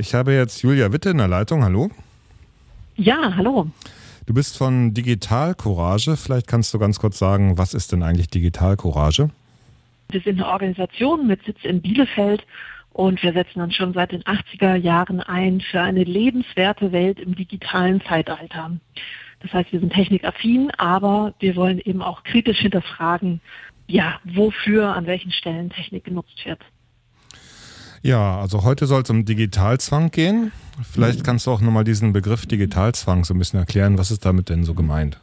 Ich habe jetzt Julia Witte in der Leitung. Hallo. Ja, hallo. Du bist von Digital Courage. Vielleicht kannst du ganz kurz sagen, was ist denn eigentlich Digital Courage? Wir sind eine Organisation mit Sitz in Bielefeld und wir setzen uns schon seit den 80er Jahren ein für eine lebenswerte Welt im digitalen Zeitalter. Das heißt, wir sind technikaffin, aber wir wollen eben auch kritisch hinterfragen, ja, wofür, an welchen Stellen Technik genutzt wird. Ja, also heute soll es um Digitalzwang gehen. Vielleicht kannst du auch nochmal diesen Begriff Digitalzwang so ein bisschen erklären. Was ist damit denn so gemeint?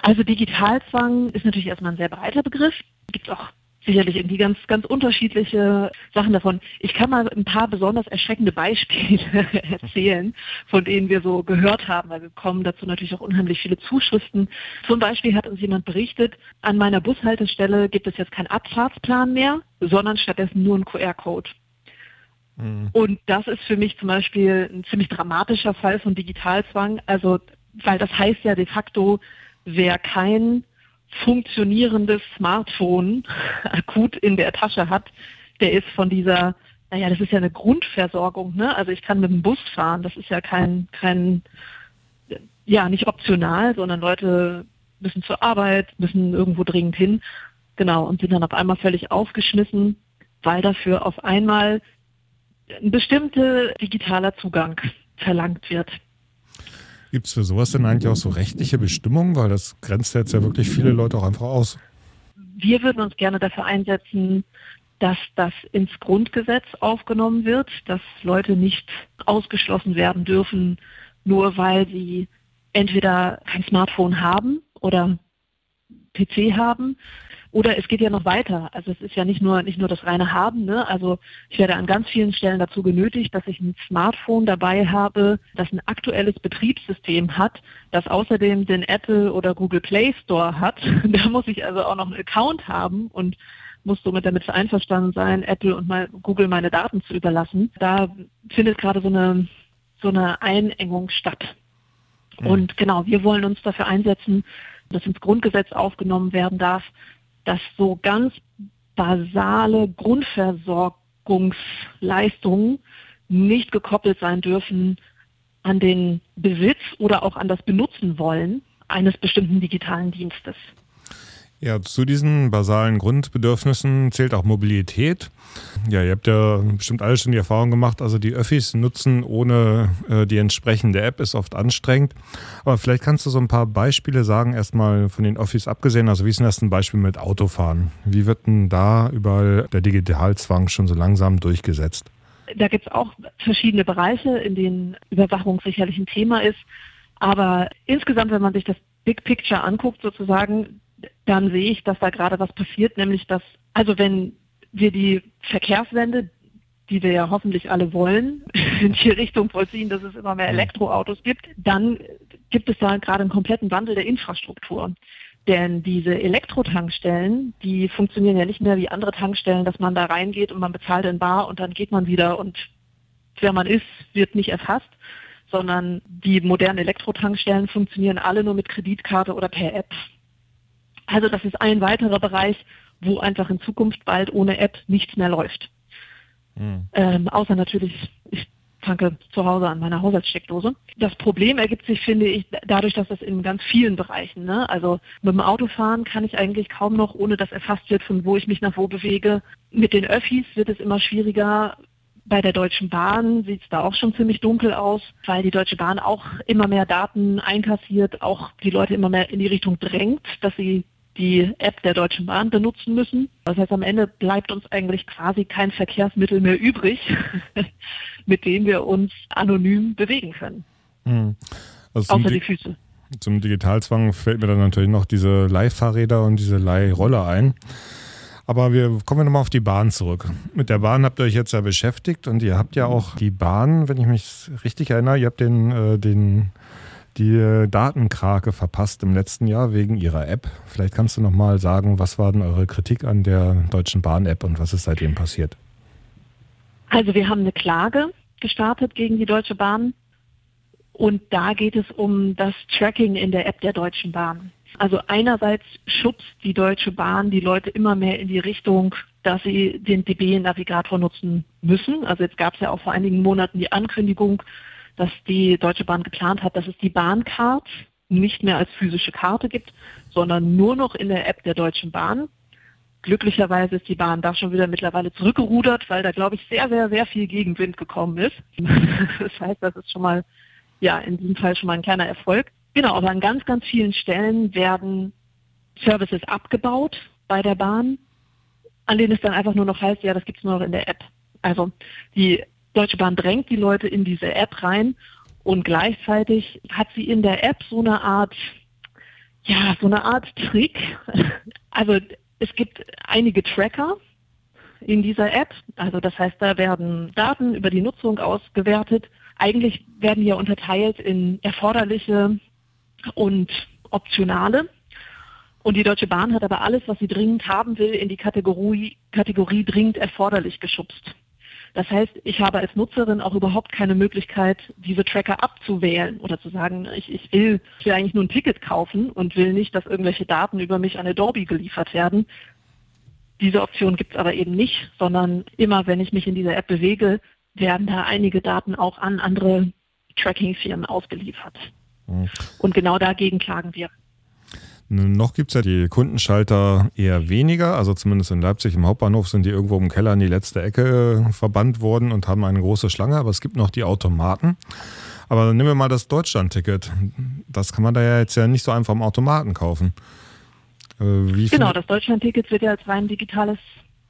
Also Digitalzwang ist natürlich erstmal ein sehr breiter Begriff. Es gibt auch sicherlich irgendwie ganz, ganz unterschiedliche Sachen davon. Ich kann mal ein paar besonders erschreckende Beispiele erzählen, von denen wir so gehört haben, weil wir bekommen dazu natürlich auch unheimlich viele Zuschriften. Zum Beispiel hat uns jemand berichtet, an meiner Bushaltestelle gibt es jetzt keinen Abfahrtsplan mehr, sondern stattdessen nur einen QR-Code. Mhm. Und das ist für mich zum Beispiel ein ziemlich dramatischer Fall von Digitalzwang. Also, weil das heißt ja de facto, wer kein funktionierendes Smartphone akut in der Tasche hat, der ist von dieser, naja, das ist ja eine Grundversorgung, ne? Also ich kann mit dem Bus fahren, das ist ja kein, kein, ja, nicht optional, sondern Leute müssen zur Arbeit, müssen irgendwo dringend hin, genau, und sind dann auf einmal völlig aufgeschmissen, weil dafür auf einmal ein bestimmter digitaler Zugang verlangt wird. Gibt es für sowas denn eigentlich auch so rechtliche Bestimmungen? Weil das grenzt jetzt ja wirklich viele Leute auch einfach aus. Wir würden uns gerne dafür einsetzen, dass das ins Grundgesetz aufgenommen wird, dass Leute nicht ausgeschlossen werden dürfen, nur weil sie entweder kein Smartphone haben oder PC haben oder es geht ja noch weiter. Also es ist ja nicht nur, nicht nur das reine Haben. Ne? Also ich werde an ganz vielen Stellen dazu genötigt, dass ich ein Smartphone dabei habe, das ein aktuelles Betriebssystem hat, das außerdem den Apple oder Google Play Store hat. Da muss ich also auch noch einen Account haben und muss somit damit einverstanden sein, Apple und mal Google meine Daten zu überlassen. Da findet gerade so eine, so eine Einengung statt. Mhm. Und genau, wir wollen uns dafür einsetzen, dass ins Grundgesetz aufgenommen werden darf, dass so ganz basale Grundversorgungsleistungen nicht gekoppelt sein dürfen an den Besitz oder auch an das Benutzen wollen eines bestimmten digitalen Dienstes. Ja, zu diesen basalen Grundbedürfnissen zählt auch Mobilität. Ja, ihr habt ja bestimmt alle schon die Erfahrung gemacht, also die Öffis nutzen ohne äh, die entsprechende App ist oft anstrengend. Aber vielleicht kannst du so ein paar Beispiele sagen, erstmal von den Öffis abgesehen. Also wie ist denn das ein Beispiel mit Autofahren? Wie wird denn da überall der Digitalzwang schon so langsam durchgesetzt? Da gibt es auch verschiedene Bereiche, in denen Überwachung sicherlich ein Thema ist. Aber insgesamt, wenn man sich das Big Picture anguckt, sozusagen, dann sehe ich, dass da gerade was passiert, nämlich dass, also wenn wir die Verkehrswende, die wir ja hoffentlich alle wollen, in die Richtung vollziehen, dass es immer mehr Elektroautos gibt, dann gibt es da gerade einen kompletten Wandel der Infrastruktur. Denn diese Elektrotankstellen, die funktionieren ja nicht mehr wie andere Tankstellen, dass man da reingeht und man bezahlt in Bar und dann geht man wieder und wer man ist, wird nicht erfasst, sondern die modernen Elektrotankstellen funktionieren alle nur mit Kreditkarte oder per App. Also das ist ein weiterer Bereich, wo einfach in Zukunft bald ohne App nichts mehr läuft. Mhm. Ähm, außer natürlich, ich tanke zu Hause an meiner Haushaltssteckdose. Das Problem ergibt sich, finde ich, dadurch, dass das in ganz vielen Bereichen, ne? also mit dem Autofahren kann ich eigentlich kaum noch, ohne dass erfasst wird, von wo ich mich nach wo bewege. Mit den Öffis wird es immer schwieriger. Bei der Deutschen Bahn sieht es da auch schon ziemlich dunkel aus, weil die Deutsche Bahn auch immer mehr Daten einkassiert, auch die Leute immer mehr in die Richtung drängt, dass sie die App der Deutschen Bahn benutzen müssen. Das heißt, am Ende bleibt uns eigentlich quasi kein Verkehrsmittel mehr übrig, mit dem wir uns anonym bewegen können. Mhm. Also Außer die Füße. Zum Digitalzwang fällt mir dann natürlich noch diese Leihfahrräder und diese Leihroller ein. Aber wir kommen nochmal auf die Bahn zurück. Mit der Bahn habt ihr euch jetzt ja beschäftigt und ihr habt ja auch die Bahn, wenn ich mich richtig erinnere, ihr habt den, äh, den die äh, Datenkrake verpasst im letzten Jahr wegen ihrer App. Vielleicht kannst du noch mal sagen, was war denn eure Kritik an der Deutschen Bahn-App und was ist seitdem passiert? Also wir haben eine Klage gestartet gegen die Deutsche Bahn und da geht es um das Tracking in der App der Deutschen Bahn. Also einerseits schubst die Deutsche Bahn die Leute immer mehr in die Richtung, dass sie den DB-Navigator nutzen müssen. Also jetzt gab es ja auch vor einigen Monaten die Ankündigung, dass die Deutsche Bahn geplant hat, dass es die Bahncard nicht mehr als physische Karte gibt, sondern nur noch in der App der Deutschen Bahn. Glücklicherweise ist die Bahn da schon wieder mittlerweile zurückgerudert, weil da, glaube ich, sehr, sehr, sehr viel Gegenwind gekommen ist. Das heißt, das ist schon mal, ja, in diesem Fall schon mal ein kleiner Erfolg. Genau, aber an ganz, ganz vielen Stellen werden Services abgebaut bei der Bahn, an denen es dann einfach nur noch heißt, ja, das gibt es nur noch in der App. Also die Deutsche Bahn drängt die Leute in diese App rein und gleichzeitig hat sie in der App so eine Art, ja, so eine Art Trick. Also es gibt einige Tracker in dieser App. Also das heißt, da werden Daten über die Nutzung ausgewertet. Eigentlich werden ja unterteilt in erforderliche und optionale. Und die Deutsche Bahn hat aber alles, was sie dringend haben will, in die Kategorie, Kategorie dringend erforderlich geschubst. Das heißt, ich habe als Nutzerin auch überhaupt keine Möglichkeit, diese Tracker abzuwählen oder zu sagen, ich, ich, will, ich will eigentlich nur ein Ticket kaufen und will nicht, dass irgendwelche Daten über mich an Adobe geliefert werden. Diese Option gibt es aber eben nicht, sondern immer, wenn ich mich in dieser App bewege, werden da einige Daten auch an andere Tracking-Firmen ausgeliefert. Mhm. Und genau dagegen klagen wir. Noch gibt es ja die Kundenschalter eher weniger. Also zumindest in Leipzig im Hauptbahnhof sind die irgendwo im Keller in die letzte Ecke äh, verbannt worden und haben eine große Schlange. Aber es gibt noch die Automaten. Aber nehmen wir mal das Deutschland-Ticket. Das kann man da ja jetzt ja nicht so einfach am Automaten kaufen. Äh, genau, das Deutschland-Ticket wird ja als rein digitales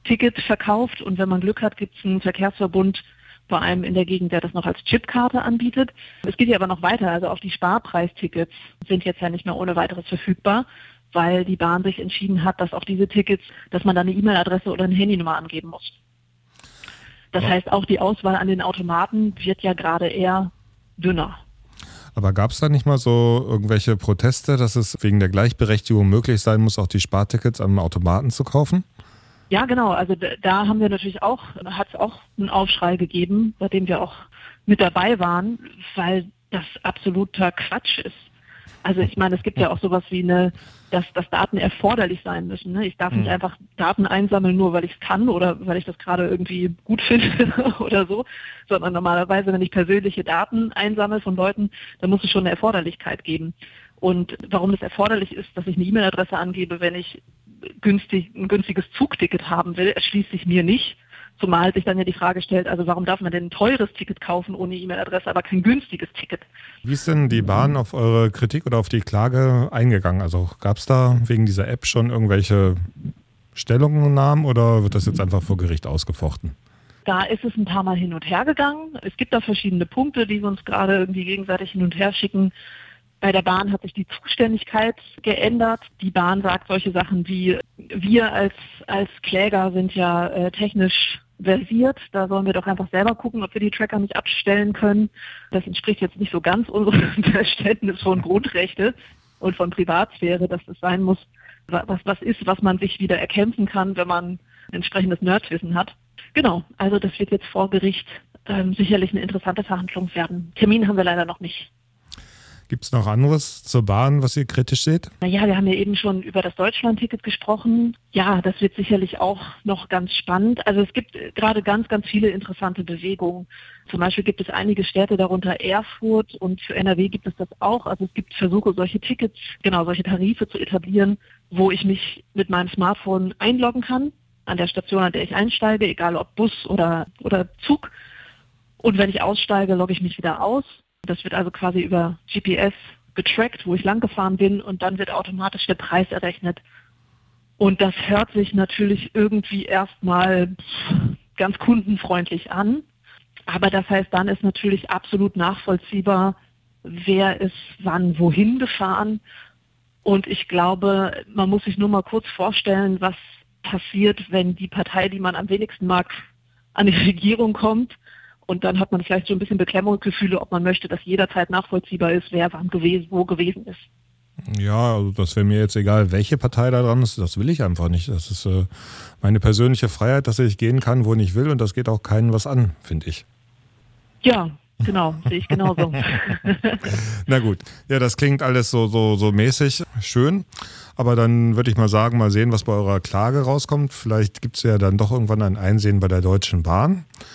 Ticket verkauft und wenn man Glück hat, gibt es einen Verkehrsverbund, vor allem in der Gegend, der das noch als Chipkarte anbietet. Es geht ja aber noch weiter, also auch die Sparpreistickets sind jetzt ja nicht mehr ohne weiteres verfügbar, weil die Bahn sich entschieden hat, dass auch diese Tickets, dass man da eine E-Mail-Adresse oder eine Handynummer angeben muss. Das ja. heißt, auch die Auswahl an den Automaten wird ja gerade eher dünner. Aber gab es da nicht mal so irgendwelche Proteste, dass es wegen der Gleichberechtigung möglich sein muss, auch die Spartickets am Automaten zu kaufen? Ja, genau. Also da haben wir natürlich auch, hat es auch einen Aufschrei gegeben, bei dem wir auch mit dabei waren, weil das absoluter Quatsch ist. Also ich meine, es gibt ja auch sowas wie eine, dass, dass Daten erforderlich sein müssen. Ne? Ich darf nicht mhm. einfach Daten einsammeln, nur weil ich es kann oder weil ich das gerade irgendwie gut finde oder so, sondern normalerweise, wenn ich persönliche Daten einsammle von Leuten, dann muss es schon eine Erforderlichkeit geben. Und warum es erforderlich ist, dass ich eine E-Mail-Adresse angebe, wenn ich günstig, ein günstiges Zugticket haben will, erschließt sich mir nicht. Zumal sich dann ja die Frage stellt, also warum darf man denn ein teures Ticket kaufen ohne E-Mail-Adresse, aber kein günstiges Ticket? Wie ist denn die Bahn auf eure Kritik oder auf die Klage eingegangen? Also gab es da wegen dieser App schon irgendwelche Stellungnahmen oder wird das jetzt einfach vor Gericht ausgefochten? Da ist es ein paar Mal hin und her gegangen. Es gibt da verschiedene Punkte, die wir uns gerade irgendwie gegenseitig hin und her schicken. Bei der Bahn hat sich die Zuständigkeit geändert. Die Bahn sagt solche Sachen wie, wir als, als Kläger sind ja äh, technisch versiert. Da sollen wir doch einfach selber gucken, ob wir die Tracker nicht abstellen können. Das entspricht jetzt nicht so ganz unserem Verständnis von Grundrechte und von Privatsphäre, dass das sein muss, was, was ist, was man sich wieder erkämpfen kann, wenn man entsprechendes Nerdwissen hat. Genau, also das wird jetzt vor Gericht ähm, sicherlich eine interessante Verhandlung werden. Termin haben wir leider noch nicht. Gibt es noch anderes zur Bahn, was ihr kritisch seht? Naja, wir haben ja eben schon über das Deutschland-Ticket gesprochen. Ja, das wird sicherlich auch noch ganz spannend. Also es gibt gerade ganz, ganz viele interessante Bewegungen. Zum Beispiel gibt es einige Städte, darunter Erfurt und für NRW gibt es das auch. Also es gibt Versuche, solche Tickets, genau, solche Tarife zu etablieren, wo ich mich mit meinem Smartphone einloggen kann an der Station, an der ich einsteige, egal ob Bus oder, oder Zug. Und wenn ich aussteige, logge ich mich wieder aus das wird also quasi über GPS getrackt, wo ich lang gefahren bin und dann wird automatisch der Preis errechnet. Und das hört sich natürlich irgendwie erstmal ganz kundenfreundlich an. Aber das heißt, dann ist natürlich absolut nachvollziehbar, wer ist wann wohin gefahren. Und ich glaube, man muss sich nur mal kurz vorstellen, was passiert, wenn die Partei, die man am wenigsten mag, an die Regierung kommt und dann hat man vielleicht so ein bisschen Beklemmungsgefühle, ob man möchte, dass jederzeit nachvollziehbar ist, wer wann gewesen, wo gewesen ist. Ja, also das wäre mir jetzt egal, welche Partei da dran ist. Das will ich einfach nicht. Das ist äh, meine persönliche Freiheit, dass ich gehen kann, wo ich will. Und das geht auch keinen was an, finde ich. Ja, Genau, sehe ich genauso. Na gut, ja, das klingt alles so, so, so mäßig schön. Aber dann würde ich mal sagen, mal sehen, was bei eurer Klage rauskommt. Vielleicht gibt es ja dann doch irgendwann ein Einsehen bei der Deutschen Bahn.